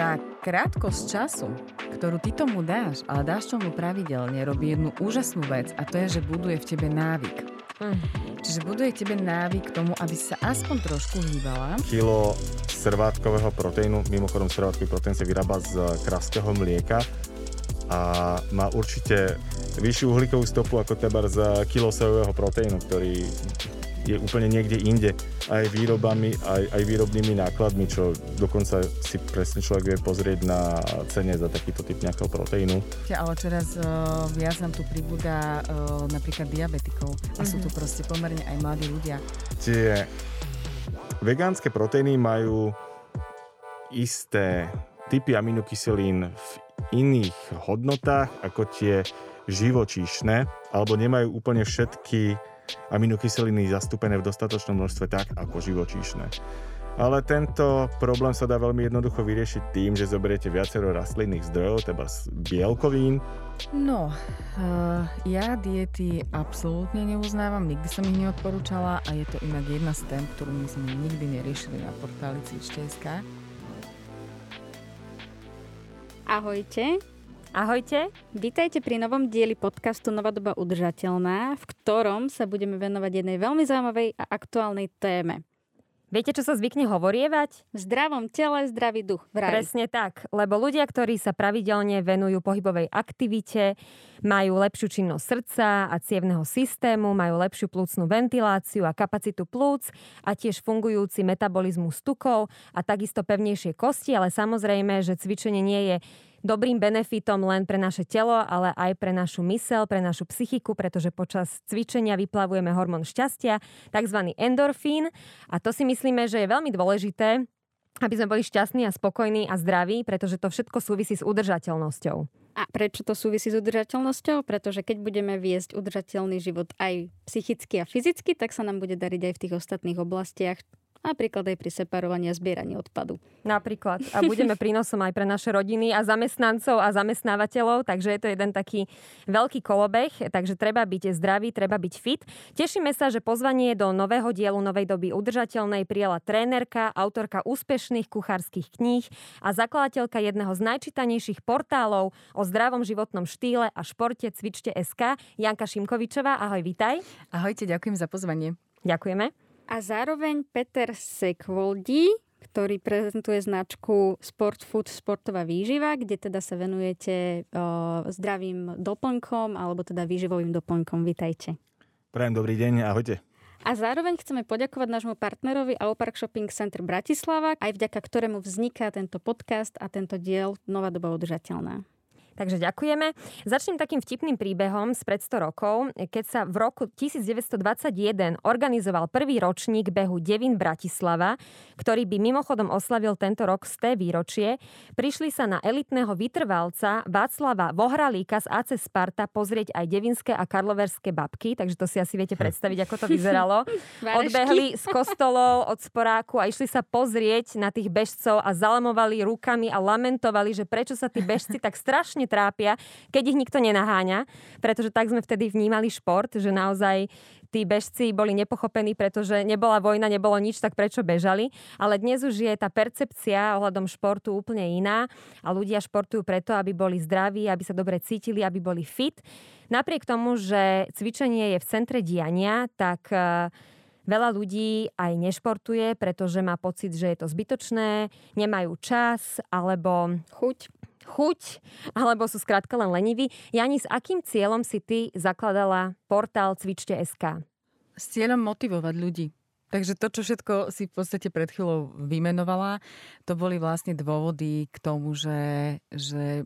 tá krátkosť času, ktorú ty tomu dáš, ale dáš tomu pravidelne, robí jednu úžasnú vec a to je, že buduje v tebe návyk. Mm. Čiže buduje tebe návyk k tomu, aby sa aspoň trošku hýbala. Kilo servátkového proteínu, mimochodom servátkový proteín sa vyrába z kravského mlieka a má určite vyššiu uhlíkovú stopu ako tebar z kilo sojového proteínu, ktorý je úplne niekde inde aj výrobami, aj, aj výrobnými nákladmi, čo dokonca si presne človek vie pozrieť na cene za takýto typ nejakého proteínu. Ale čoraz uh, viac nám tu pribúda uh, napríklad diabetikov a mm-hmm. sú tu mhm. proste pomerne aj mladí ľudia. Tie vegánske proteíny majú isté typy aminokyselín v iných hodnotách ako tie živočíšne, alebo nemajú úplne všetky aminokyseliny zastúpené v dostatočnom množstve tak ako živočíšne. Ale tento problém sa dá veľmi jednoducho vyriešiť tým, že zoberiete viacero rastlinných zdrojov, teda bielkovín. No, uh, ja diety absolútne neuznávam, nikdy som ich neodporúčala a je to inak jedna z tém, ktorú my sme nikdy neriešili na portáli Cvičte.sk. Ahojte, Ahojte, vítajte pri novom dieli podcastu Nová doba udržateľná, v ktorom sa budeme venovať jednej veľmi zaujímavej a aktuálnej téme. Viete, čo sa zvykne hovorievať? V zdravom tele, zdravý duch. Vraj. Presne tak, lebo ľudia, ktorí sa pravidelne venujú pohybovej aktivite, majú lepšiu činnosť srdca a cievneho systému, majú lepšiu plúcnú ventiláciu a kapacitu plúc a tiež fungujúci metabolizmus tukov a takisto pevnejšie kosti, ale samozrejme, že cvičenie nie je dobrým benefitom len pre naše telo, ale aj pre našu mysel, pre našu psychiku, pretože počas cvičenia vyplavujeme hormón šťastia, tzv. endorfín. A to si myslíme, že je veľmi dôležité, aby sme boli šťastní a spokojní a zdraví, pretože to všetko súvisí s udržateľnosťou. A prečo to súvisí s udržateľnosťou? Pretože keď budeme viesť udržateľný život aj psychicky a fyzicky, tak sa nám bude dariť aj v tých ostatných oblastiach, Napríklad aj pri separovaní a zbieraní odpadu. Napríklad. A budeme prínosom aj pre naše rodiny a zamestnancov a zamestnávateľov, takže je to jeden taký veľký kolobeh, takže treba byť zdravý, treba byť fit. Tešíme sa, že pozvanie do nového dielu Novej doby udržateľnej prijala trénerka, autorka úspešných kuchárskych kníh a zakladateľka jedného z najčítanejších portálov o zdravom životnom štýle a športe Cvičte.sk, Janka Šimkovičová. Ahoj, vitaj. Ahojte, ďakujem za pozvanie. Ďakujeme a zároveň Peter Sekvoldi, ktorý prezentuje značku Sport Food Sportová výživa, kde teda sa venujete o, zdravým doplnkom alebo teda výživovým doplnkom. Vítajte. Prajem dobrý deň, ahojte. A zároveň chceme poďakovať nášmu partnerovi Aupark Shopping Center Bratislava, aj vďaka ktorému vzniká tento podcast a tento diel Nová doba udržateľná. Takže ďakujeme. Začnem takým vtipným príbehom z pred 100 rokov, keď sa v roku 1921 organizoval prvý ročník behu Devin Bratislava, ktorý by mimochodom oslavil tento rok z té výročie. Prišli sa na elitného vytrvalca Václava Vohralíka z AC Sparta pozrieť aj devinské a karloverské babky, takže to si asi viete predstaviť, ako to vyzeralo. Odbehli z kostolov od sporáku a išli sa pozrieť na tých bežcov a zalamovali rukami a lamentovali, že prečo sa tí bežci tak strašne trápia, keď ich nikto nenaháňa, pretože tak sme vtedy vnímali šport, že naozaj tí bežci boli nepochopení, pretože nebola vojna, nebolo nič, tak prečo bežali. Ale dnes už je tá percepcia ohľadom športu úplne iná a ľudia športujú preto, aby boli zdraví, aby sa dobre cítili, aby boli fit. Napriek tomu, že cvičenie je v centre diania, tak e, Veľa ľudí aj nešportuje, pretože má pocit, že je to zbytočné, nemajú čas alebo chuť chuť, alebo sú skrátka len leniví. Jani, s akým cieľom si ty zakladala portál Cvičte.sk? S cieľom motivovať ľudí. Takže to, čo všetko si v podstate pred chvíľou vymenovala, to boli vlastne dôvody k tomu, že, že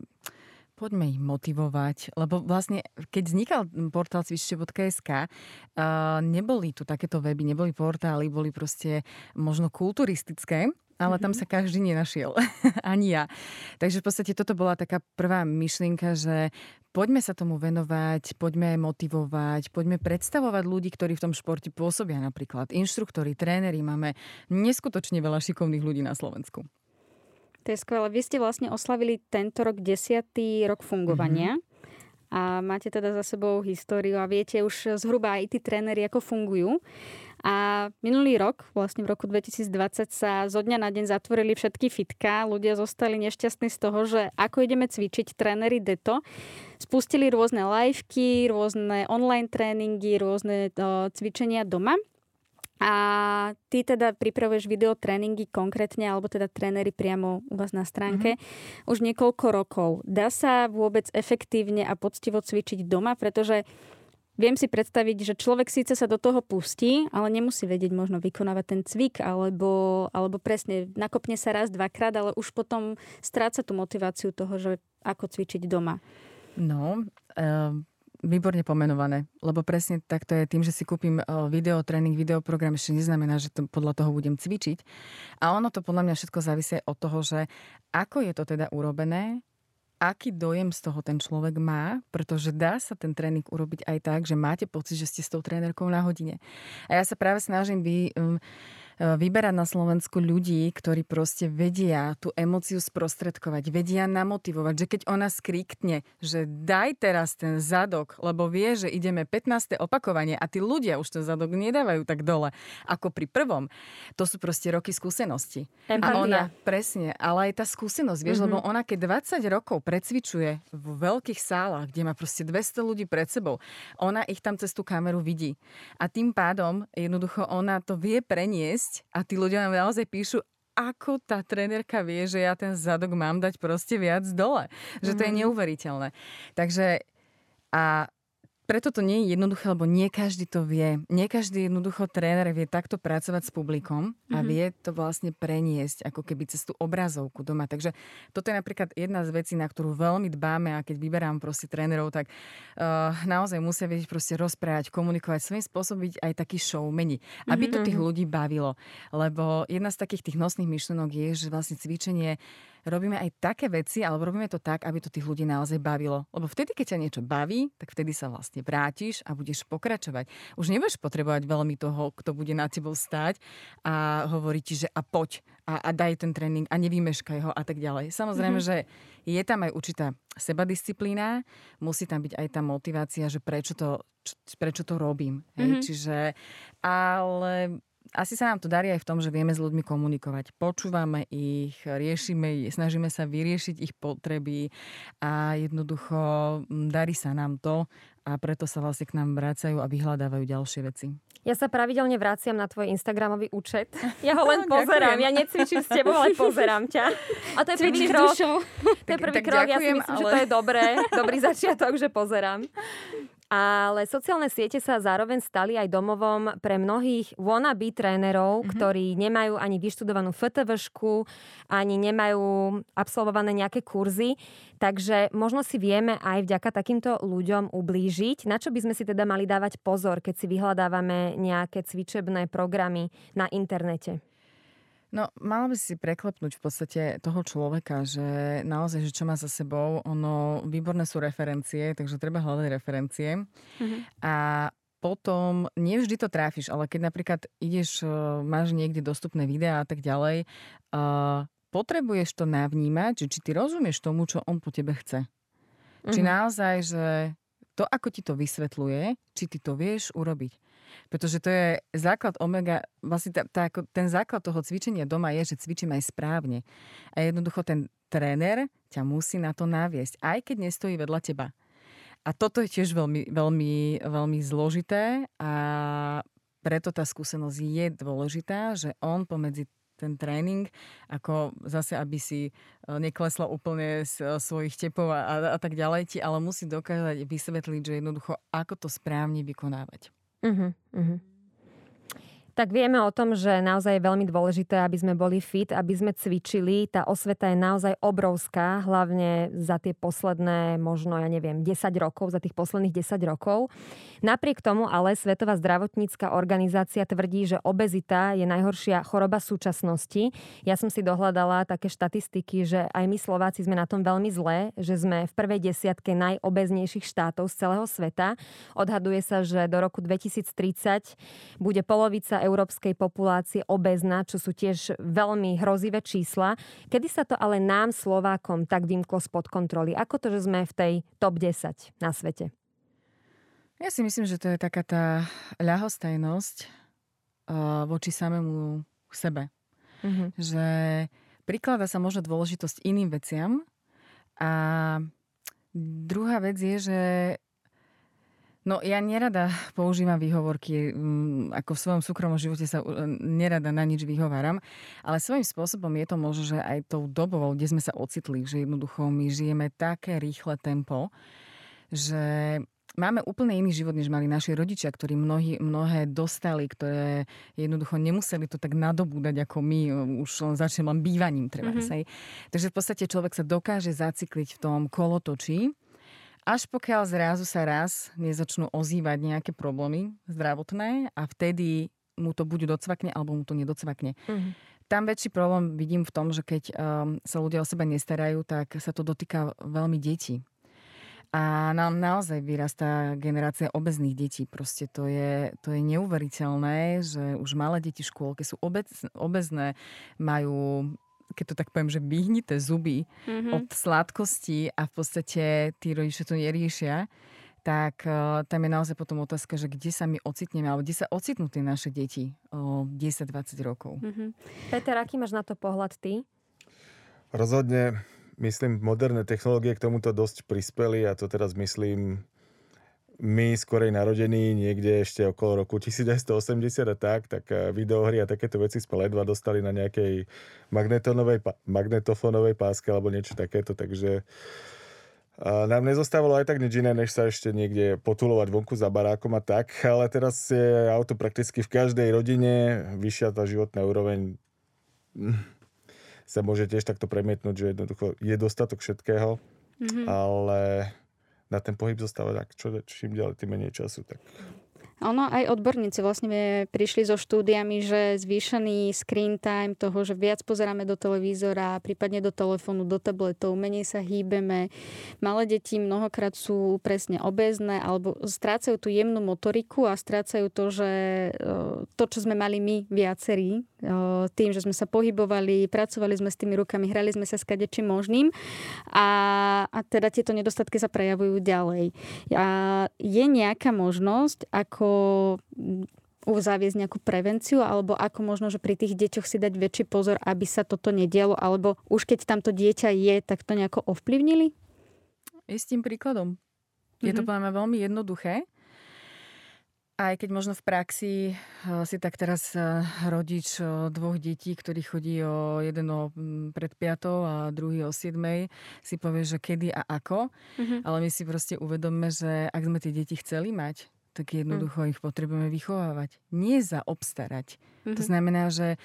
poďme ich motivovať, lebo vlastne, keď vznikal portál cvičte.sk, uh, neboli tu takéto weby, neboli portály, boli proste možno kulturistické, ale tam mhm. sa každý nenašiel. Ani ja. Takže v podstate toto bola taká prvá myšlienka, že poďme sa tomu venovať, poďme motivovať, poďme predstavovať ľudí, ktorí v tom športe pôsobia napríklad. Inštruktori, tréneri, máme neskutočne veľa šikovných ľudí na Slovensku. To je skvelé. Vy ste vlastne oslavili tento rok desiatý rok fungovania. Mm-hmm. A máte teda za sebou históriu a viete už zhruba aj tí tréneri, ako fungujú. A minulý rok, vlastne v roku 2020 sa zo dňa na deň zatvorili všetky fitka. Ľudia zostali nešťastní z toho, že ako ideme cvičiť trénery deto. Spustili rôzne liveky, rôzne online tréningy, rôzne o, cvičenia doma. A ty teda pripravuješ videotréningy konkrétne, alebo teda trénery priamo u vás na stránke mm-hmm. už niekoľko rokov. Dá sa vôbec efektívne a poctivo cvičiť doma, pretože Viem si predstaviť, že človek síce sa do toho pustí, ale nemusí vedieť možno vykonávať ten cvik, alebo, alebo presne nakopne sa raz, dvakrát, ale už potom stráca tú motiváciu toho, že ako cvičiť doma. No, uh, výborne pomenované, lebo presne takto je tým, že si kúpim video, tréning, videoprogram, ešte neznamená, že to, podľa toho budem cvičiť. A ono to podľa mňa všetko závisí od toho, že ako je to teda urobené, aký dojem z toho ten človek má, pretože dá sa ten tréning urobiť aj tak, že máte pocit, že ste s tou trénerkou na hodine. A ja sa práve snažím vy, um, vyberať na Slovensku ľudí, ktorí proste vedia tú emociu sprostredkovať, vedia namotivovať, že keď ona skriktne, že daj teraz ten zadok, lebo vie, že ideme 15. opakovanie a tí ľudia už ten zadok nedávajú tak dole, ako pri prvom. To sú proste roky skúsenosti. Empatia. A ona, presne, ale aj tá skúsenosť, vieš, mm-hmm. lebo ona keď 20 rokov precvičuje v veľkých sálach, kde má proste 200 ľudí pred sebou, ona ich tam cez tú kameru vidí. A tým pádom jednoducho ona to vie preniesť ísť a tí ľudia nám naozaj píšu, ako tá trénerka vie, že ja ten zadok mám dať proste viac dole. Že to je mhm. neuveriteľné. Takže a preto to nie je jednoduché, lebo nie každý to vie. Nie každý jednoducho tréner vie takto pracovať s publikom a mm-hmm. vie to vlastne preniesť ako keby cez tú obrazovku doma. Takže toto je napríklad jedna z vecí, na ktorú veľmi dbáme a keď vyberám proste trénerov, tak uh, naozaj musia vedieť proste rozprávať, komunikovať, svojím spôsobom byť aj taký showmeni, aby to tých mhm. ľudí bavilo. Lebo jedna z takých tých nosných myšlenok je, že vlastne cvičenie robíme aj také veci, alebo robíme to tak, aby to tých ľudí naozaj bavilo. Lebo vtedy, keď ťa niečo baví, tak vtedy sa vlastne vrátiš a budeš pokračovať. Už nebudeš potrebovať veľmi toho, kto bude na tebou stáť a hovorí ti, že a poď a, a daj ten tréning a nevymeškaj ho a tak ďalej. Samozrejme, mm-hmm. že je tam aj určitá sebadisciplína, musí tam byť aj tá motivácia, že prečo to, prečo to robím. Hej? Mm-hmm. Čiže, ale asi sa nám to darí aj v tom, že vieme s ľuďmi komunikovať. Počúvame ich, riešime, snažíme sa vyriešiť ich potreby a jednoducho darí sa nám to a preto sa vlastne k nám vrácajú a vyhľadávajú ďalšie veci. Ja sa pravidelne vraciam na tvoj Instagramový účet. Ja ho len pozerám. Ja necvičím s tebou, ale pozerám ťa. A to je prvý krok. To je prvý krok. Ja si myslím, ale... že to je dobré. Dobrý začiatok, že pozerám. Ale sociálne siete sa zároveň stali aj domovom pre mnohých wannabe trénerov, mm-hmm. ktorí nemajú ani vyštudovanú FTVšku, ani nemajú absolvované nejaké kurzy. Takže možno si vieme aj vďaka takýmto ľuďom ublížiť. Na čo by sme si teda mali dávať pozor, keď si vyhľadávame nejaké cvičebné programy na internete? No, mala by si preklepnúť v podstate toho človeka, že naozaj, že čo má za sebou, ono, výborné sú referencie, takže treba hľadať referencie. Mm-hmm. A potom, nevždy to tráfiš, ale keď napríklad ideš, e, máš niekde dostupné videá a tak ďalej, uh, potrebuješ to navnímať, či ty rozumieš tomu, čo on po tebe chce. Mm-hmm. Či mhm. naozaj, že to, ako ti to vysvetľuje, či ty to vieš urobiť. Pretože to je základ omega, vlastne tá, tá, ten základ toho cvičenia doma je, že cvičím aj správne. A jednoducho ten tréner ťa musí na to naviesť, aj keď nestojí vedľa teba. A toto je tiež veľmi, veľmi, veľmi zložité a preto tá skúsenosť je dôležitá, že on pomedzi ten tréning, ako zase, aby si e, neklesla úplne z e, svojich tepov a, a, a tak ďalej ti, ale musí dokázať vysvetliť, že jednoducho, ako to správne vykonávať. Uh-huh, uh-huh tak vieme o tom, že naozaj je veľmi dôležité, aby sme boli fit, aby sme cvičili. Tá osveta je naozaj obrovská, hlavne za tie posledné, možno, ja neviem, 10 rokov, za tých posledných 10 rokov. Napriek tomu ale Svetová zdravotnícka organizácia tvrdí, že obezita je najhoršia choroba súčasnosti. Ja som si dohľadala také štatistiky, že aj my Slováci sme na tom veľmi zlé, že sme v prvej desiatke najobeznejších štátov z celého sveta. Odhaduje sa, že do roku 2030 bude polovica európskej populácie obezná, čo sú tiež veľmi hrozivé čísla. Kedy sa to ale nám, Slovákom, tak vymklo spod kontroly? Ako to, že sme v tej top 10 na svete? Ja si myslím, že to je taká tá ľahostajnosť uh, voči samému sebe. Mhm. Že prikladá sa možno dôležitosť iným veciam a druhá vec je, že No ja nerada používam výhovorky, mm, ako v svojom súkromnom živote sa uh, nerada na nič vyhováram, ale svojím spôsobom je to možno, že aj tou dobou, kde sme sa ocitli, že jednoducho my žijeme také rýchle tempo, že máme úplne iný život, než mali naši rodičia, ktorí mnohí, mnohé dostali, ktoré jednoducho nemuseli to tak nadobúdať ako my, už len začnem len bývaním treba mm-hmm. Takže v podstate človek sa dokáže zacikliť v tom kolotočí, až pokiaľ zrazu sa raz nezačnú ozývať nejaké problémy zdravotné a vtedy mu to buď docvakne, alebo mu to nedocvakne. Mm-hmm. Tam väčší problém vidím v tom, že keď um, sa ľudia o seba nestarajú, tak sa to dotýka veľmi detí. A nám naozaj vyrastá generácia obezných detí. Proste to je, to je neuveriteľné, že už malé deti v škôlke sú obec, obezné, majú keď to tak poviem, že vyhnité zuby mm-hmm. od sladkosti a v podstate tí rodičia to neriešia, tak uh, tam je naozaj potom otázka, že kde sa my ocitneme, alebo kde sa ocitnú tie naše deti o 10-20 rokov. Mm-hmm. Peter, aký máš na to pohľad ty? Rozhodne, myslím, moderné technológie k tomuto dosť prispeli a to teraz myslím my skorej narodení niekde ešte okolo roku 1980 a tak, tak eh, videohry a takéto veci sme ledva dostali na nejakej magnetofónovej páske alebo niečo takéto, takže a nám nezostávalo aj tak nič iné, než sa ešte niekde potulovať vonku za barákom a tak, ale teraz je auto prakticky v každej rodine, vyššia tá životná úroveň hm, sa môže tiež takto premietnúť, že jednoducho je dostatok všetkého, mm-hmm. ale na ten pohyb zostáva tak, čo, čím ďalej, tým menej času. Tak ono, aj odborníci vlastne prišli so štúdiami, že zvýšený screen time toho, že viac pozeráme do televízora, prípadne do telefónu, do tabletov, menej sa hýbeme. Malé deti mnohokrát sú presne obezné alebo strácajú tú jemnú motoriku a strácajú to, že e, to, čo sme mali my viacerí, e, tým, že sme sa pohybovali, pracovali sme s tými rukami, hrali sme sa s kadečím možným a, a teda tieto nedostatky sa prejavujú ďalej. A je nejaká možnosť, ako ako mm, zaviesť nejakú prevenciu, alebo ako možno, že pri tých deťoch si dať väčší pozor, aby sa toto nedialo, alebo už keď tamto dieťa je, tak to nejako ovplyvnili? tým príkladom. Je mm-hmm. to podľa mňa veľmi jednoduché. Aj keď možno v praxi eh, si tak teraz eh, rodič eh, dvoch detí, ktorý chodí o jeden o pred piatou a druhý o siedmej, si povie, že kedy a ako. Mm-hmm. Ale my si proste uvedomme, že ak sme tie deti chceli mať, tak jednoducho mm. ich potrebujeme vychovávať. Nie zaobstarať. Mm-hmm. To mhm. znamená, že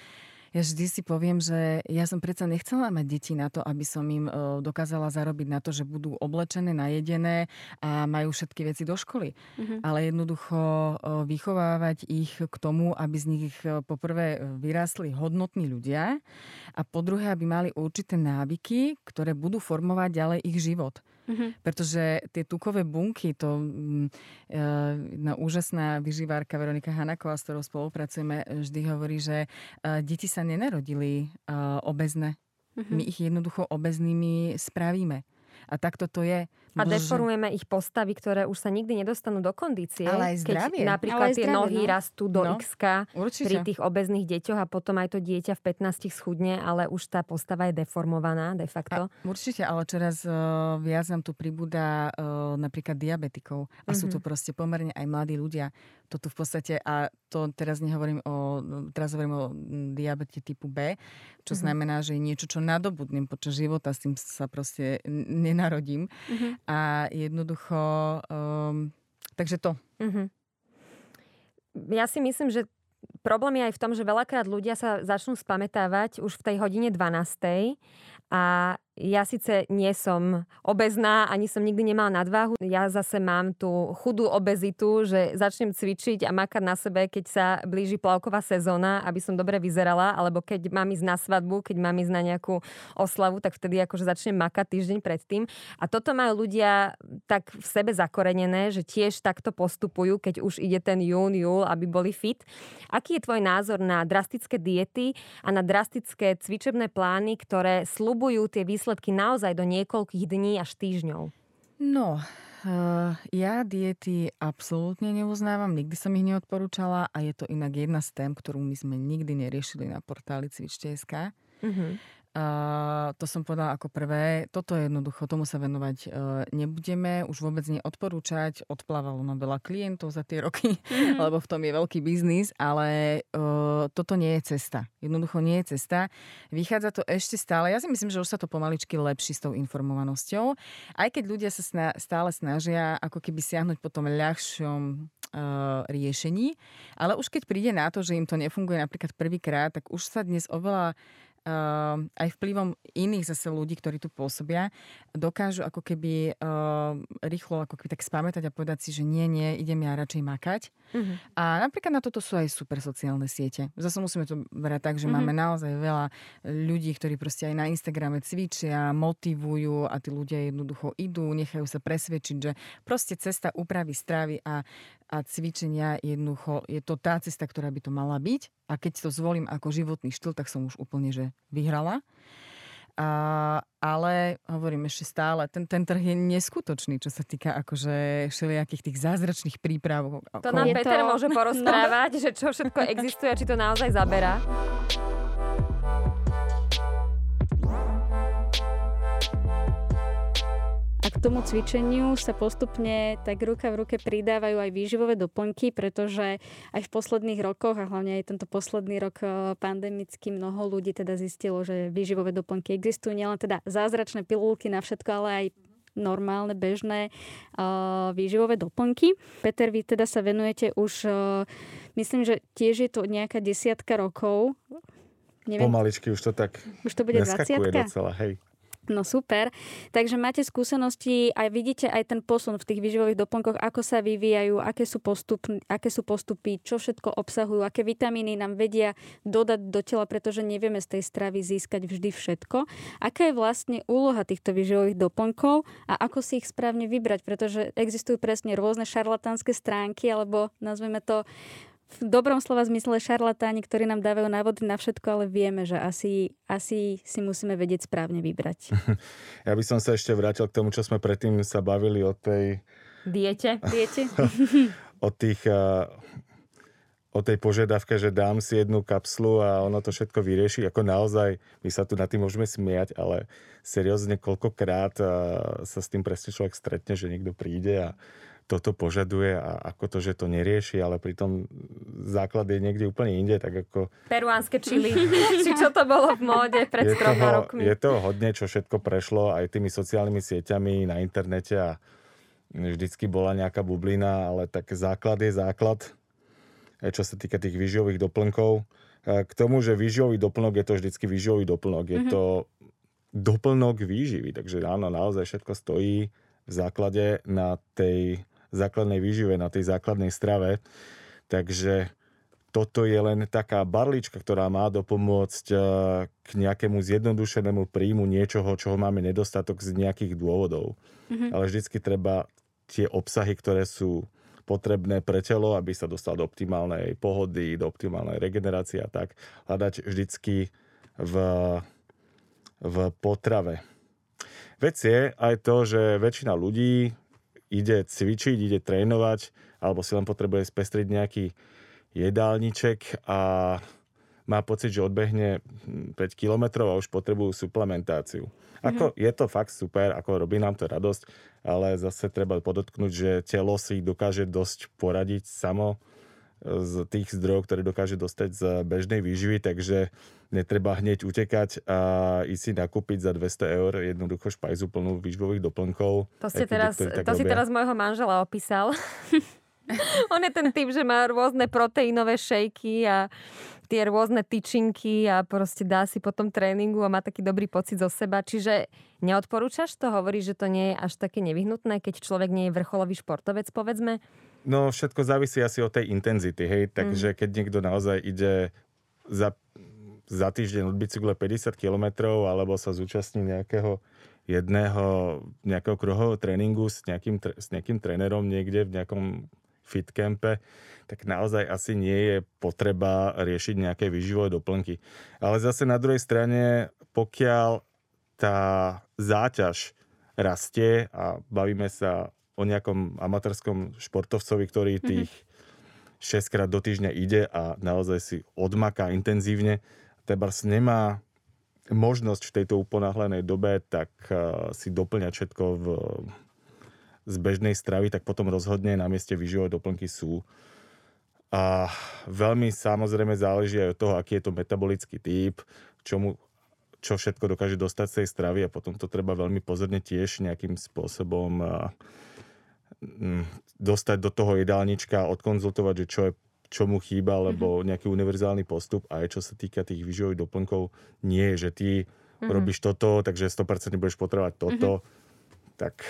ja vždy si poviem, že ja som predsa nechcela mať deti na to, aby som im e, dokázala zarobiť na to, že budú oblečené, najedené a majú všetky veci do školy. Mm-hmm. Ale jednoducho e, vychovávať ich k tomu, aby z nich e, poprvé vyrástli hodnotní ľudia a po druhé, aby mali určité návyky, ktoré budú formovať ďalej ich život. Mm-hmm. Pretože tie tukové bunky, to jedna úžasná vyživárka Veronika Hanaková, s ktorou spolupracujeme, vždy hovorí, že deti sa nenarodili obezné. Mm-hmm. My ich jednoducho obeznými spravíme. A takto to je. A deformujeme ich postavy, ktoré už sa nikdy nedostanú do kondície. Ale aj zdravie. Keď napríklad aj tie zdravie, nohy no. rastú do no. x pri tých obezných deťoch a potom aj to dieťa v 15 schudne, ale už tá postava je deformovaná de facto. A, určite, ale čoraz uh, viac nám tu pribúda uh, napríklad diabetikov. A mm-hmm. sú to mhm. proste pomerne aj mladí ľudia. To tu v podstate, a to teraz nehovorím o, teraz hovorím o diabete typu B, čo mm-hmm. znamená, že je niečo, čo nadobudnem počas života, s tým sa proste nenarodím. Mm-hmm. A jednoducho, um, takže to. Mm-hmm. Ja si myslím, že problém je aj v tom, že veľakrát ľudia sa začnú spametávať už v tej hodine 12. A ja síce nie som obezná, ani som nikdy nemala nadváhu. Ja zase mám tú chudú obezitu, že začnem cvičiť a makať na sebe, keď sa blíži plavková sezóna, aby som dobre vyzerala, alebo keď mám ísť na svadbu, keď mám ísť na nejakú oslavu, tak vtedy akože začnem makať týždeň predtým. A toto majú ľudia tak v sebe zakorenené, že tiež takto postupujú, keď už ide ten jún, júl, aby boli fit. Aký je tvoj názor na drastické diety a na drastické cvičebné plány, ktoré slubujú tie výsledky výsledky naozaj do niekoľkých dní až týždňov? No, Uh, ja diety absolútne neuznávam, nikdy som ich neodporúčala a je to inak jedna z tém, ktorú my sme nikdy neriešili na portáli cvič.sk. Uh-huh. Uh, to som povedala ako prvé. Toto je jednoducho, tomu sa venovať uh, nebudeme. Už vôbec neodporúčať. Odplávalo nám veľa klientov za tie roky, mm-hmm. lebo v tom je veľký biznis, ale uh, toto nie je cesta. Jednoducho nie je cesta. Vychádza to ešte stále. Ja si myslím, že už sa to pomaličky lepší s tou informovanosťou. Aj keď ľudia sa sna- stále snažia ako keby siahnuť po tom ľahšom riešení. Ale už keď príde na to, že im to nefunguje napríklad prvýkrát, tak už sa dnes oveľa aj vplyvom iných zase ľudí, ktorí tu pôsobia, dokážu ako keby uh, rýchlo ako keby tak spamätať a povedať si, že nie, nie, idem ja radšej makať. Uh-huh. A napríklad na toto sú aj super sociálne siete. Zase musíme to brať tak, že uh-huh. máme naozaj veľa ľudí, ktorí proste aj na Instagrame cvičia, motivujú a tí ľudia jednoducho idú, nechajú sa presvedčiť, že proste cesta úpravy stravy a a cvičenia jednoducho je to tá cesta, ktorá by to mala byť. A keď to zvolím ako životný štýl, tak som už úplne že vyhrala. A, ale hovorím ešte stále, ten, ten trh je neskutočný, čo sa týka akože všelijakých tých zázračných príprav. To nám Peter to... môže porozprávať, no. že čo všetko existuje, či to naozaj zaberá. Tomu cvičeniu sa postupne tak ruka v ruke pridávajú aj výživové doplnky, pretože aj v posledných rokoch a hlavne aj tento posledný rok eh, pandemický mnoho ľudí teda zistilo, že výživové doplnky existujú, nielen teda zázračné pilulky na všetko, ale aj normálne, bežné uh, výživové doplnky. Peter, vy teda sa venujete už, uh, myslím, že tiež je to nejaká desiatka rokov. Neviem. Pomaličky už to tak už to bude 20 docela, hej. No super. Takže máte skúsenosti a vidíte aj ten posun v tých výživových doplnkoch, ako sa vyvíjajú, aké sú, postup, aké sú postupy, čo všetko obsahujú, aké vitamíny nám vedia dodať do tela, pretože nevieme z tej stravy získať vždy všetko. Aká je vlastne úloha týchto výživových doplnkov a ako si ich správne vybrať, pretože existujú presne rôzne šarlatánske stránky, alebo nazveme to v dobrom slova zmysle šarlatáni, ktorí nám dávajú návody na všetko, ale vieme, že asi, asi si musíme vedieť správne vybrať. Ja by som sa ešte vrátil k tomu, čo sme predtým sa bavili o tej... Diete. Diete. o tých... o tej požiadavke, že dám si jednu kapslu a ono to všetko vyrieši. Ako naozaj, my sa tu na tým môžeme smiať, ale seriózne koľkokrát sa s tým presne človek stretne, že niekto príde a toto požaduje a ako to, že to nerieši, ale pritom základ je niekde úplne inde, tak ako... Peruánske čili, či čo to bolo v móde pred troma rokmi. Je to hodne, čo všetko prešlo aj tými sociálnymi sieťami na internete a vždycky bola nejaká bublina, ale tak základ je základ, čo sa týka tých výživových doplnkov. K tomu, že výživový doplnok je to vždycky výživový doplnok. Je mm-hmm. to doplnok výživy, takže áno, naozaj všetko stojí v základe na tej základnej výžive, na tej základnej strave. Takže toto je len taká barlička, ktorá má dopomôcť eh, k nejakému zjednodušenému príjmu niečoho, čoho máme nedostatok z nejakých dôvodov. Mm-hmm. Ale vždycky treba tie obsahy, ktoré sú potrebné pre telo, aby sa dostal do optimálnej pohody, do optimálnej regenerácie a tak, hľadať vždycky v, v potrave. Vec je aj to, že väčšina ľudí ide cvičiť, ide trénovať, alebo si len potrebuje spestriť nejaký jedálniček a má pocit, že odbehne 5 kilometrov a už potrebujú suplementáciu. Ako mm-hmm. je to fakt super, ako robí nám to radosť, ale zase treba podotknúť, že telo si dokáže dosť poradiť samo z tých zdrojov, ktoré dokáže dostať z bežnej výživy, takže netreba hneď utekať a ísť si nakúpiť za 200 eur jednoducho špajzu plnú výživových doplnkov. To, ste teraz, to si teraz môjho manžela opísal. On je ten typ, že má rôzne proteínové šejky a tie rôzne tyčinky a proste dá si potom tréningu a má taký dobrý pocit zo seba. Čiže neodporúčaš to? Hovoríš, že to nie je až také nevyhnutné, keď človek nie je vrcholový športovec, povedzme? No všetko závisí asi od tej intenzity, hej. Takže mm. keď niekto naozaj ide za, za týždeň od bicykle 50 km alebo sa zúčastní nejakého jedného nejakého kruhového tréningu s nejakým, s nejakým trénerom niekde v nejakom fitcampe, tak naozaj asi nie je potreba riešiť nejaké výživové doplnky. Ale zase na druhej strane, pokiaľ tá záťaž rastie a bavíme sa o nejakom amatérskom športovcovi, ktorý Mhm. tých 6 krát do týždňa ide a naozaj si odmaká intenzívne, Tebars nemá možnosť v tejto uponáhlenej dobe tak uh, si doplňať všetko v, z bežnej stravy, tak potom rozhodne na mieste výživové doplnky sú. A veľmi samozrejme záleží aj od toho, aký je to metabolický typ, čomu, čo všetko dokáže dostať z tej stravy a potom to treba veľmi pozorne tiež nejakým spôsobom mm, dostať do toho jedálnička, odkonzultovať, že čo, je, čo mu chýba, alebo nejaký univerzálny postup. Aj čo sa týka tých výživových doplnkov, nie je, že ty robíš toto, takže 100% budeš potrebovať toto. Tak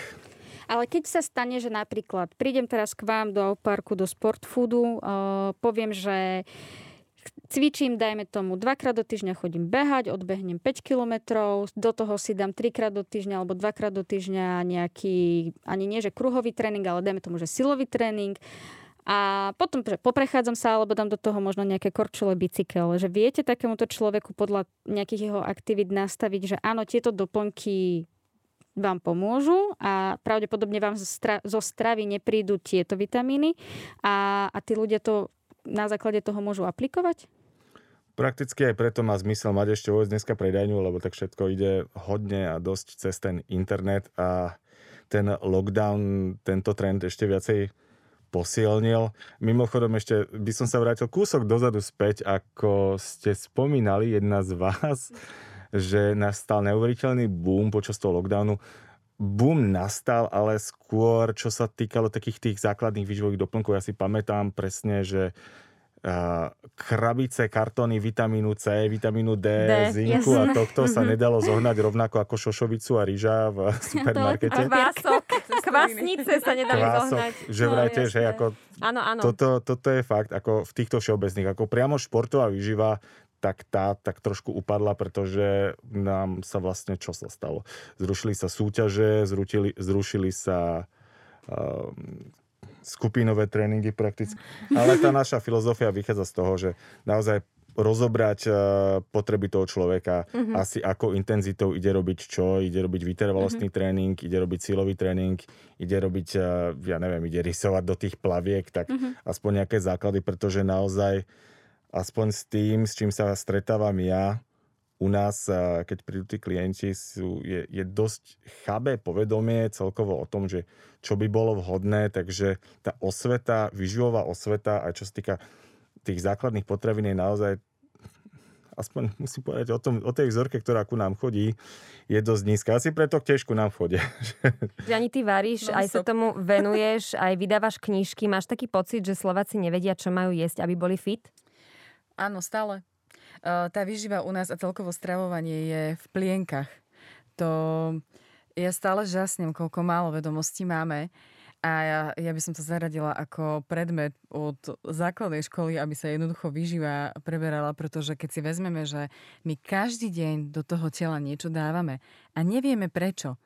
Ale keď sa stane, že napríklad prídem teraz k vám do parku, do sport foodu, uh, poviem, že cvičím, dajme tomu, dvakrát do týždňa chodím behať, odbehnem 5 kilometrov, do toho si dám trikrát do týždňa alebo dvakrát do týždňa nejaký, ani nie že kruhový tréning, ale dajme tomu, že silový tréning. A potom že poprechádzam sa, alebo dám do toho možno nejaké korčule bicykel. Že viete takémuto človeku podľa nejakých jeho aktivít nastaviť, že áno, tieto doplnky vám pomôžu a pravdepodobne vám zo stra- zo stravy neprídu tieto vitamíny a, a tí ľudia to na základe toho môžu aplikovať? Prakticky aj preto má zmysel mať ešte vôbec dneska predajňu, lebo tak všetko ide hodne a dosť cez ten internet a ten lockdown tento trend ešte viacej posilnil. Mimochodom ešte by som sa vrátil kúsok dozadu späť, ako ste spomínali, jedna z vás, že nastal neuveriteľný boom počas toho lockdownu. Boom nastal, ale skôr, čo sa týkalo takých tých základných výživových doplnkov, ja si pamätám presne, že krabice, kartóny vitamínu C, vitamínu D, D, zinku a jasné. tohto sa nedalo zohnať rovnako ako šošovicu a rýža v supermarkete. A kvások, kvasnice sa nedali Kvások, zohnať. že No, vraj tiež, hej, jasné. ako Áno, áno. toto, toto je fakt, ako v týchto všeobecných, ako priamo športová výživa, tak tá tak trošku upadla, pretože nám sa vlastne čo sa stalo? Zrušili sa súťaže, zrušili, zrušili sa um, skupinové tréningy prakticky. Ale tá naša filozofia vychádza z toho, že naozaj rozobrať uh, potreby toho človeka, mm-hmm. asi ako intenzitou ide robiť čo, ide robiť vytrvalostný mm-hmm. tréning, ide robiť silový trénink, ide robiť, uh, ja neviem, ide rysovať do tých plaviek, tak mm-hmm. aspoň nejaké základy, pretože naozaj aspoň s tým, s čím sa stretávam ja, u nás, keď prídu tí klienti, sú, je, je dosť chabé povedomie celkovo o tom, že čo by bolo vhodné, takže tá osveta, vyživová osveta, aj čo sa týka tých základných potravín je naozaj aspoň musím povedať o, tom, o tej vzorke, ktorá ku nám chodí, je dosť nízka. Asi preto tiež ku nám chodia. Že ani ty varíš, aj sa Non-stop. tomu venuješ, aj vydávaš knižky. Máš taký pocit, že Slováci nevedia, čo majú jesť, aby boli fit? Áno, stále. Uh, Tá výživa u nás a celkovo stravovanie je v plienkach. To ja stále žasnem, koľko málo vedomostí máme. A ja, ja by som to zaradila ako predmet od základnej školy, aby sa jednoducho výživa preberala, pretože keď si vezmeme, že my každý deň do toho tela niečo dávame a nevieme prečo.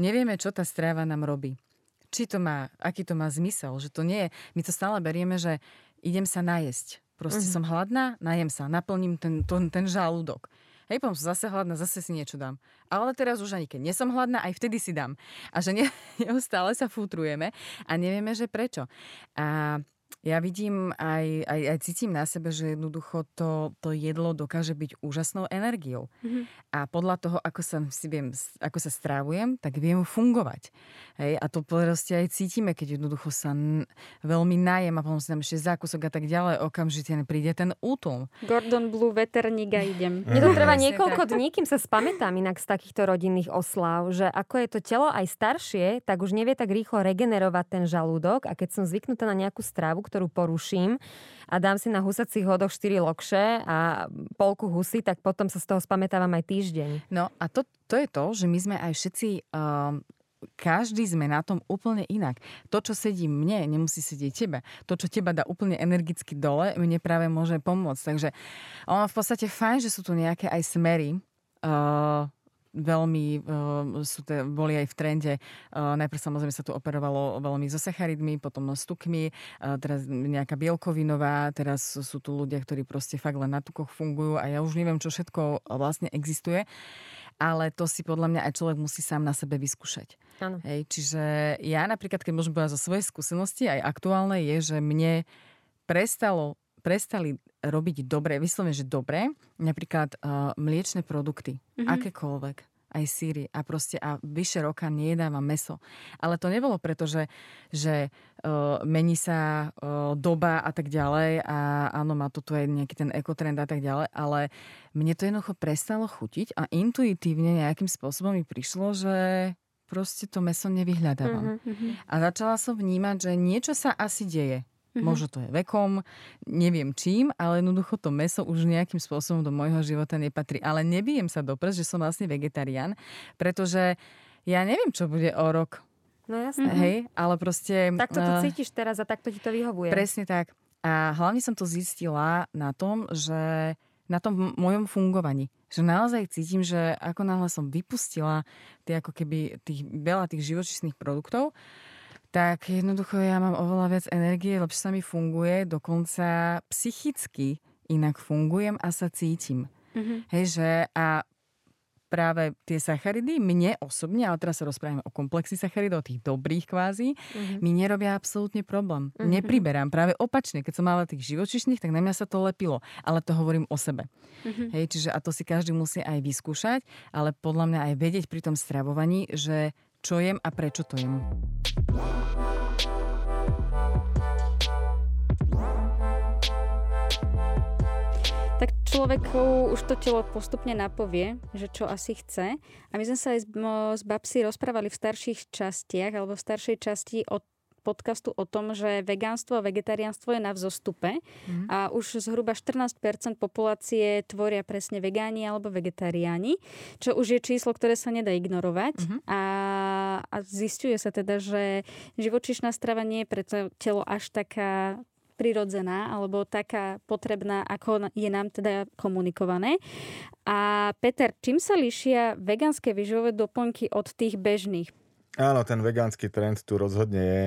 Nevieme, čo tá strava nám robí. Či to má, aký to má zmysel, že to nie je, my to stále berieme, že idem sa najesť. Proste Mhm. som hladná, najem sa, naplním ten, ten, ten žalúdok. Hej, potom som zase hladná, zase si niečo dám. Ale teraz už ani keď nie som hladná, aj vtedy si dám. A že ne, neustále sa futrujeme a nevieme, že prečo. A ja vidím aj, aj, aj cítim na sebe, že jednoducho to, to jedlo dokáže byť úžasnou energiou. Mhm. A podľa toho, ako sa, si viem, ako sa strávujem, tak viem fungovať. Hej, a to proste aj cítime, keď jednoducho sa n- veľmi najem a potom si dám ešte zákusok a tak ďalej, okamžite príde ten útul. Gordon Blue, veterník a idem. Mne to trvá niekoľko dní, kým sa spamätám inak z takýchto rodinných oslav, že ako je to telo aj staršie, tak už nevie tak rýchlo regenerovať ten žalúdok a keď som zvyknutá na nejakú stravu, ktorú poruším a dám si na husacích hodoch 4 lokše a polku husy, tak potom sa z toho spamätávam aj týždeň. No a to, to je to, že my sme aj všetci... Um, každý sme na tom úplne inak. To, čo sedí mne, nemusí sedieť tebe. To, čo teba dá úplne energicky dole, mne práve môže pomôcť. Takže ono v podstate fajn, že sú tu nejaké aj smery, uh, veľmi uh, sú te, boli aj v trende. Uh, najprv samozrejme sa tu operovalo veľmi so sacharidmi, potom s tukmi, uh, teraz nejaká bielkovinová, teraz sú tu ľudia, ktorí proste fakt len na tukoch fungujú a ja už neviem, čo všetko vlastne existuje ale to si podľa mňa aj človek musí sám na sebe vyskúšať. Áno. Hej, čiže ja napríklad, keď môžem povedať zo svojej skúsenosti, aj aktuálne je, že mne prestalo, prestali robiť dobre, vyslovene, že dobre, napríklad uh, mliečne produkty, mm-hmm. akékoľvek aj síry a proste a vyše roka nejedávam meso. Ale to nebolo preto, že, že uh, mení sa uh, doba a tak ďalej a áno, má to tu aj nejaký ten ekotrend a tak ďalej, ale mne to jednoducho prestalo chutiť a intuitívne nejakým spôsobom mi prišlo, že proste to meso nevyhľadávam. Uh-huh. A začala som vnímať, že niečo sa asi deje. Mm-hmm. Možno to je vekom, neviem čím, ale jednoducho to meso už nejakým spôsobom do môjho života nepatrí. Ale nebijem sa dopres, že som vlastne vegetarián, pretože ja neviem, čo bude o rok. No jasne. Hej, ale proste... Tak to tu cítiš teraz a takto ti to vyhovuje. Presne tak. A hlavne som to zistila na tom, že na tom mojom fungovaní. Že naozaj cítim, že ako náhle som vypustila tie, ako keby tých, veľa tých živočíšnych produktov, tak jednoducho ja mám oveľa viac energie, lepšie sa mi funguje, dokonca psychicky inak fungujem a sa cítim. Mm-hmm. Hej, že a práve tie sacharidy mne osobne, ale teraz sa rozprávame o komplexy sacharidov, tých dobrých kvázi, mm-hmm. mi nerobia absolútne problém. Mm-hmm. Nepriberám. Práve opačne, keď som mala tých živočišných, tak na mňa sa to lepilo. Ale to hovorím o sebe. Mm-hmm. Hej, čiže a to si každý musí aj vyskúšať, ale podľa mňa aj vedieť pri tom stravovaní, že čo jem a prečo to jem. tak človeku už to telo postupne napovie, že čo asi chce. A my sme sa aj s, s Babsi rozprávali v starších častiach alebo v staršej časti o podcastu o tom, že vegánstvo a vegetariánstvo je na vzostupe mm. a už zhruba 14% populácie tvoria presne vegáni alebo vegetariáni, čo už je číslo, ktoré sa nedá ignorovať mm-hmm. a, a zistuje sa teda, že živočišná strava nie je pre to telo až taká prirodzená alebo taká potrebná, ako je nám teda komunikované. A Peter, čím sa líšia vegánske výživové doplnky od tých bežných? Áno, ten vegánsky trend tu rozhodne je.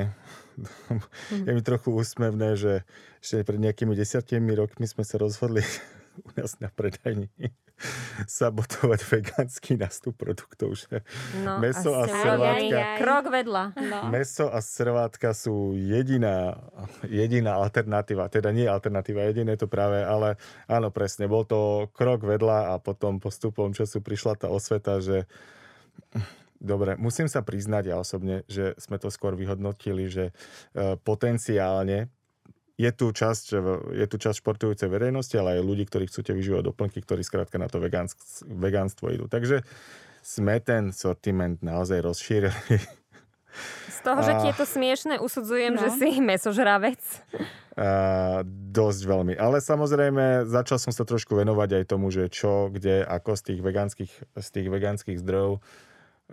Je mi trochu úsmevné, že ešte pred nejakými desiatimi rokmi sme sa rozhodli u nás na predajni sabotovať vegánsky nástup produktov, že? No, meso a, a servátka... Krok vedľa. No. Meso a servátka sú jediná, jediná alternatíva, teda nie alternatíva, jediné to práve, ale áno, presne, bol to krok vedľa a potom postupom času prišla tá osveta, že Dobre, musím sa priznať ja osobne, že sme to skôr vyhodnotili, že e, potenciálne je tu časť, je tu časť športujúcej verejnosti, ale aj ľudí, ktorí chcú vyžívať doplnky, ktorí skrátka na to vegánsk, vegánstvo idú. Takže sme ten sortiment naozaj rozšírili. Z toho, a... že ti je to smiešne, usudzujem, no. že si mesožravec. A, dosť veľmi. Ale samozrejme, začal som sa trošku venovať aj tomu, že čo, kde, ako z tých vegánskych, z tých vegánskych zdrojov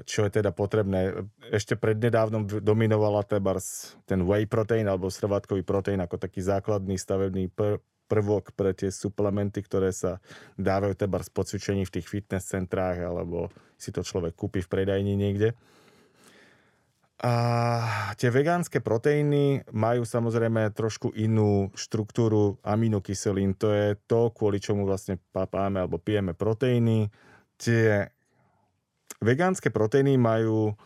čo je teda potrebné. Ešte prednedávnom dominovala tebars ten whey protein alebo srvátkový protein ako taký základný stavebný pr- prvok pre tie suplementy, ktoré sa dávajú tebars po cvičení v tých fitness centrách alebo si to človek kúpi v predajni niekde. A tie vegánske proteíny majú samozrejme trošku inú štruktúru aminokyselín. To je to, kvôli čomu vlastne papáme alebo pijeme proteíny. Tie Vegánske proteíny majú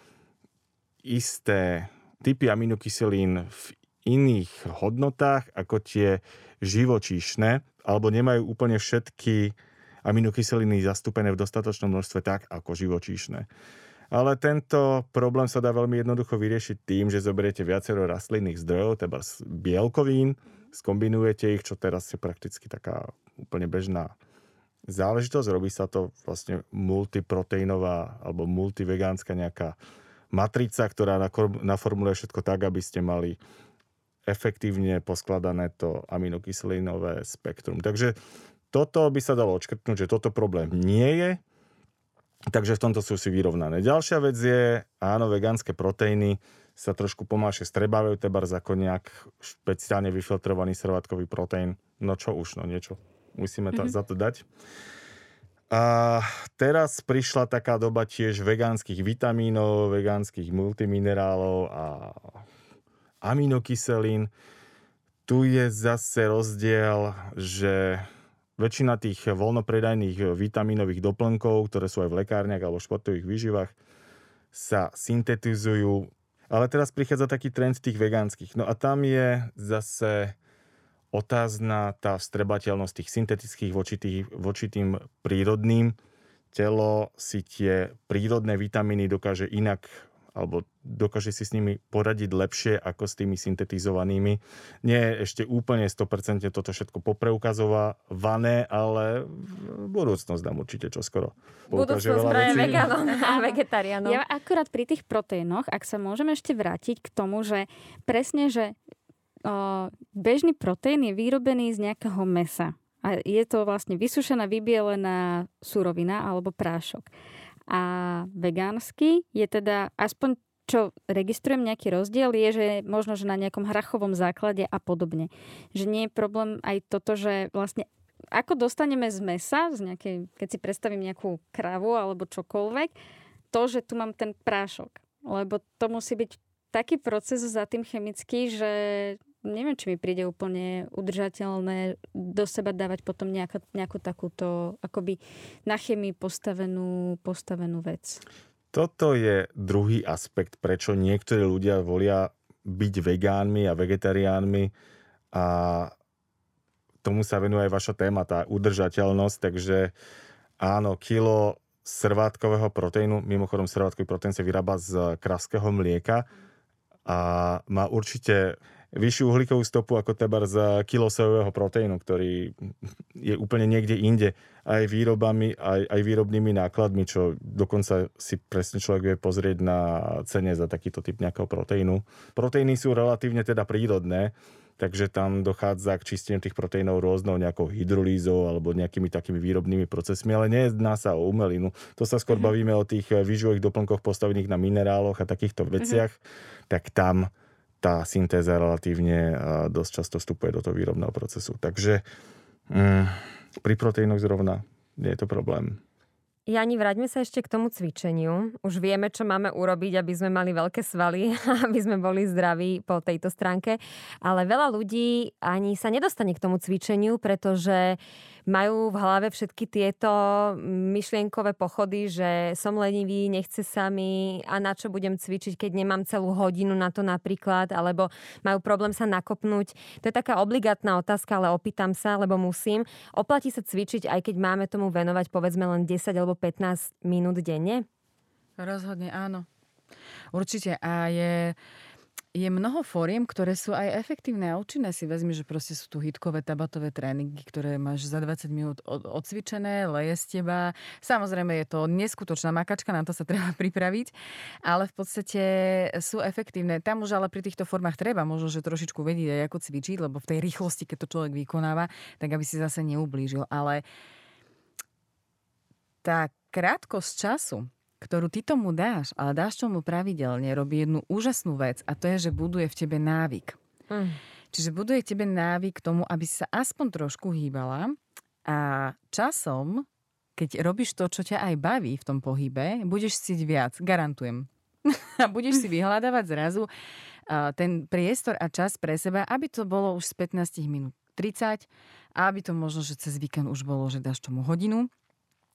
isté typy aminokyselín v iných hodnotách ako tie živočíšne, alebo nemajú úplne všetky aminokyseliny zastúpené v dostatočnom množstve tak ako živočíšne. Ale tento problém sa dá veľmi jednoducho vyriešiť tým, že zoberiete viacero rastlinných zdrojov, teda bielkovín, skombinujete ich, čo teraz je prakticky taká úplne bežná záležitosť. Robí sa to vlastne multiproteínová alebo multivegánska nejaká matrica, ktorá naformuluje všetko tak, aby ste mali efektívne poskladané to aminokyselinové spektrum. Takže toto by sa dalo odškrtnúť, že toto problém nie je, takže v tomto sú si vyrovnané. Ďalšia vec je, áno, vegánske proteíny sa trošku pomalšie strebávajú, tebars ako nejak špeciálne vyfiltrovaný servátkový proteín. No čo už, no niečo musíme to, mm-hmm. za to dať. A teraz prišla taká doba tiež vegánskych vitamínov, vegánskych multiminerálov a aminokyselín. Tu je zase rozdiel, že väčšina tých voľnopredajných vitamínových doplnkov, ktoré sú aj v lekárniach alebo v športových výživách, sa syntetizujú. Ale teraz prichádza taký trend tých vegánskych. No a tam je zase otázna tá vstrebateľnosť tých syntetických voči, tých, voči tým prírodným. Telo si tie prírodné vitamíny dokáže inak alebo dokáže si s nimi poradiť lepšie ako s tými syntetizovanými. Nie je ešte úplne 100% toto všetko popreukazované, ale budúcnosť dám určite čoskoro. Budúcnosť pre vegánov a vegetariánov. Ja akurát pri tých proteínoch, ak sa môžeme ešte vrátiť k tomu, že presne, že bežný proteín je vyrobený z nejakého mesa. A je to vlastne vysušená, vybielená surovina alebo prášok. A vegánsky je teda, aspoň čo registrujem nejaký rozdiel, je, že možno, že na nejakom hrachovom základe a podobne. Že nie je problém aj toto, že vlastne ako dostaneme z mesa, z nejakej, keď si predstavím nejakú kravu alebo čokoľvek, to, že tu mám ten prášok. Lebo to musí byť taký proces za tým chemický, že neviem, či mi príde úplne udržateľné do seba dávať potom nejaká, nejakú takúto akoby na chemii postavenú, postavenú vec. Toto je druhý aspekt, prečo niektorí ľudia volia byť vegánmi a vegetariánmi a tomu sa venuje aj vaša téma, tá udržateľnosť, takže áno, kilo srvátkového proteínu, mimochodom srvátkový proteín sa vyrába z kraského mlieka a má určite vyššiu uhlíkovú stopu ako tebar z kilosového proteínu, ktorý je úplne niekde inde aj výrobami, aj, aj výrobnými nákladmi, čo dokonca si presne človek vie pozrieť na cene za takýto typ nejakého proteínu. Proteíny sú relatívne teda prírodné, takže tam dochádza k čisteniu tých proteínov rôznou nejakou hydrolízou alebo nejakými takými výrobnými procesmi, ale nejedná sa o umelinu. To sa skôr mm-hmm. bavíme o tých výživových doplnkoch postavených na mineráloch a takýchto veciach, mm-hmm. tak tam tá syntéza relatívne dosť často vstupuje do toho výrobného procesu. Takže mm, pri proteínoch zrovna nie je to problém. Jani, vráťme sa ešte k tomu cvičeniu. Už vieme, čo máme urobiť, aby sme mali veľké svaly, aby sme boli zdraví po tejto stránke. Ale veľa ľudí ani sa nedostane k tomu cvičeniu, pretože majú v hlave všetky tieto myšlienkové pochody, že som lenivý, nechce sa mi a na čo budem cvičiť, keď nemám celú hodinu na to napríklad, alebo majú problém sa nakopnúť. To je taká obligátna otázka, ale opýtam sa, lebo musím. Oplatí sa cvičiť, aj keď máme tomu venovať povedzme len 10 alebo 15 minút denne? Rozhodne áno. Určite. A je, je mnoho fóriem, ktoré sú aj efektívne a účinné. Si vezmi, že proste sú tu hitkové tabatové tréningy, ktoré máš za 20 minút odcvičené, leje z teba. Samozrejme je to neskutočná makačka, na to sa treba pripraviť, ale v podstate sú efektívne. Tam už ale pri týchto formách treba možno, že trošičku vedieť aj ako cvičiť, lebo v tej rýchlosti, keď to človek vykonáva, tak aby si zase neublížil. Ale tá krátkosť času, ktorú ty tomu dáš, ale dáš tomu pravidelne, robí jednu úžasnú vec a to je, že buduje v tebe návyk. Mm. Čiže buduje v tebe návyk k tomu, aby sa aspoň trošku hýbala a časom, keď robíš to, čo ťa aj baví v tom pohybe, budeš cítiť viac, garantujem. a budeš si vyhľadávať zrazu ten priestor a čas pre seba, aby to bolo už z 15 minút 30 a aby to možno, že cez víkend už bolo, že dáš tomu hodinu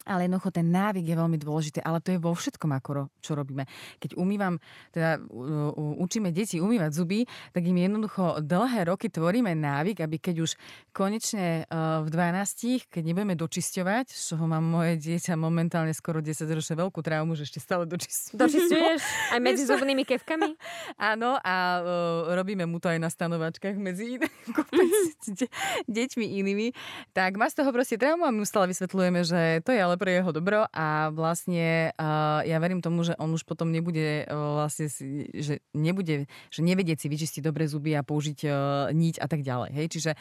ale jednoducho ten návyk je veľmi dôležité, ale to je vo všetkom, ako čo robíme. Keď umývam, teda učíme deti umývať zuby, tak im jednoducho dlhé roky tvoríme návyk, aby keď už konečne e, v 12, keď nebudeme dočisťovať, z čoho mám moje dieťa momentálne skoro 10 ročné veľkú traumu, že ešte stále dočisťujem. Dočisťuješ aj medzi zubnými kevkami? Áno, a uh, robíme mu to aj na stanovačkách medzi deťmi inými. Tak má z toho proste traumu a my stále vysvetľujeme, že to je ale pre jeho dobro a vlastne uh, ja verím tomu, že on už potom nebude uh, vlastne, že nebude, že nevedie si vyčistiť dobre zuby a použiť uh, niť a tak ďalej. Hej? Čiže,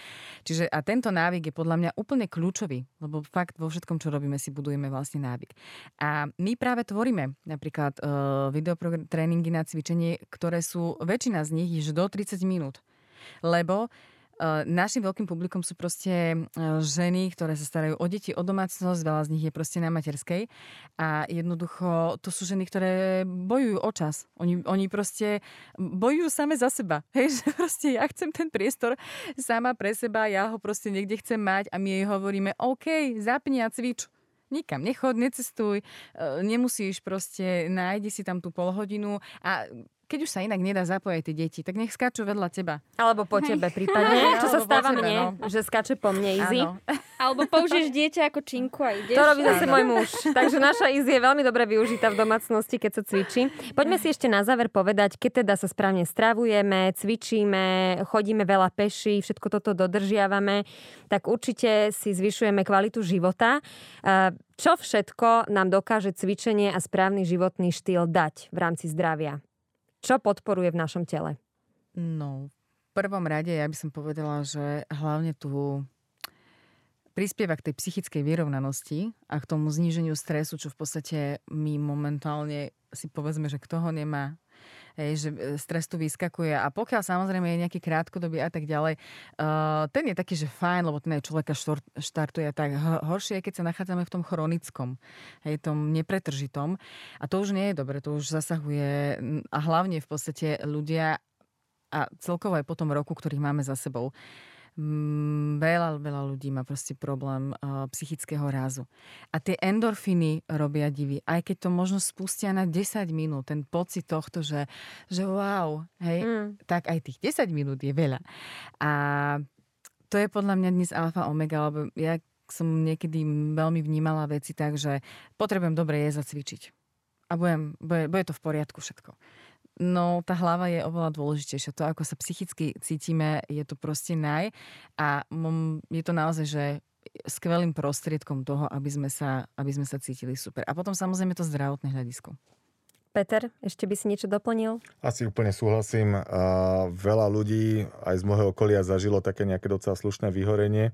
čiže a tento návyk je podľa mňa úplne kľúčový, lebo fakt vo všetkom, čo robíme, si budujeme vlastne návyk. A my práve tvoríme napríklad uh, videotréningy na cvičenie, ktoré sú, väčšina z nich je do 30 minút. Lebo našim veľkým publikom sú proste ženy, ktoré sa starajú o deti, o domácnosť, veľa z nich je proste na materskej a jednoducho to sú ženy, ktoré bojujú o čas. Oni, oni proste bojujú same za seba. Hej, že proste ja chcem ten priestor sama pre seba, ja ho proste niekde chcem mať a my jej hovoríme, OK, zapni a cvič nikam nechod, necestuj, e, nemusíš proste, nájdi si tam tú polhodinu a keď už sa inak nedá zapojiť tie deti, tak nech skáču vedľa teba. Alebo po tebe prípadne, čo sa stáva tebe, mne, no. že skáče po mne Izzy. Alebo použiješ dieťa ako činku a ideš. To robí zase môj muž. Takže naša Izzy je veľmi dobre využitá v domácnosti, keď sa cvičí. Poďme si ešte na záver povedať, keď teda sa správne stravujeme, cvičíme, chodíme veľa peši, všetko toto dodržiavame, tak určite si zvyšujeme kvalitu života. Čo všetko nám dokáže cvičenie a správny životný štýl dať v rámci zdravia? Čo podporuje v našom tele? No, v prvom rade ja by som povedala, že hlavne tu prispieva k tej psychickej vyrovnanosti a k tomu zníženiu stresu, čo v podstate my momentálne si povedzme, že kto ho nemá, hej, že e, stres tu vyskakuje a pokiaľ samozrejme je nejaký krátkodobý a tak ďalej, uh, ten je taký, že fajn, lebo ten človeka štartuje tak. Horšie keď sa nachádzame v tom chronickom, hej, tom nepretržitom a to už nie je dobre, to už zasahuje a hlavne v podstate ľudia a celkovo aj po tom roku, ktorý máme za sebou, veľa, veľa ľudí má proste problém uh, psychického rázu. A tie endorfiny robia divy. Aj keď to možno spustia na 10 minút, ten pocit tohto, že, že wow, hej, mm. tak aj tých 10 minút je veľa. A to je podľa mňa dnes alfa omega, lebo ja som niekedy veľmi vnímala veci tak, že potrebujem dobre jesť a cvičiť. A budem, bude, bude to v poriadku všetko. No, tá hlava je oveľa dôležitejšia. To, ako sa psychicky cítime, je to proste naj. A je to naozaj, že skvelým prostriedkom toho, aby sme sa, aby sme sa cítili super. A potom samozrejme to zdravotné hľadisko. Peter, ešte by si niečo doplnil? Asi úplne súhlasím. A veľa ľudí aj z môjho okolia zažilo také nejaké docela slušné vyhorenie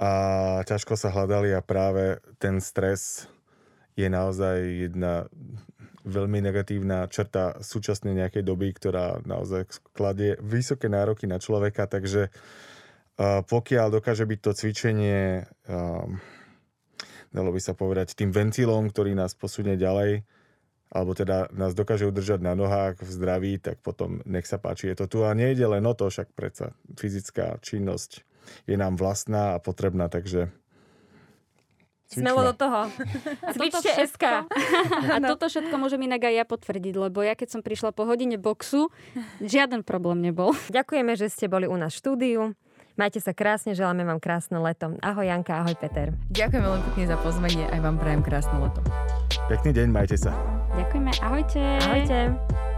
a ťažko sa hľadali a práve ten stres je naozaj jedna veľmi negatívna črta súčasnej nejakej doby, ktorá naozaj kladie vysoké nároky na človeka, takže pokiaľ dokáže byť to cvičenie, dalo by sa povedať, tým ventilom, ktorý nás posunie ďalej, alebo teda nás dokáže udržať na nohách v zdraví, tak potom nech sa páči. Je to tu a nejde len o to, však predsa fyzická činnosť je nám vlastná a potrebná, takže Cvičme. Smelo do toho. Cvičte SK. A toto všetko môžem inak aj ja potvrdiť, lebo ja keď som prišla po hodine boxu, žiaden problém nebol. Ďakujeme, že ste boli u nás v štúdiu. Majte sa krásne, želáme vám krásne leto. Ahoj Janka, ahoj Peter. Ďakujem veľmi pekne za pozvanie, aj vám prajem krásne leto. Pekný deň, majte sa. Ďakujeme, ahojte. Ahojte.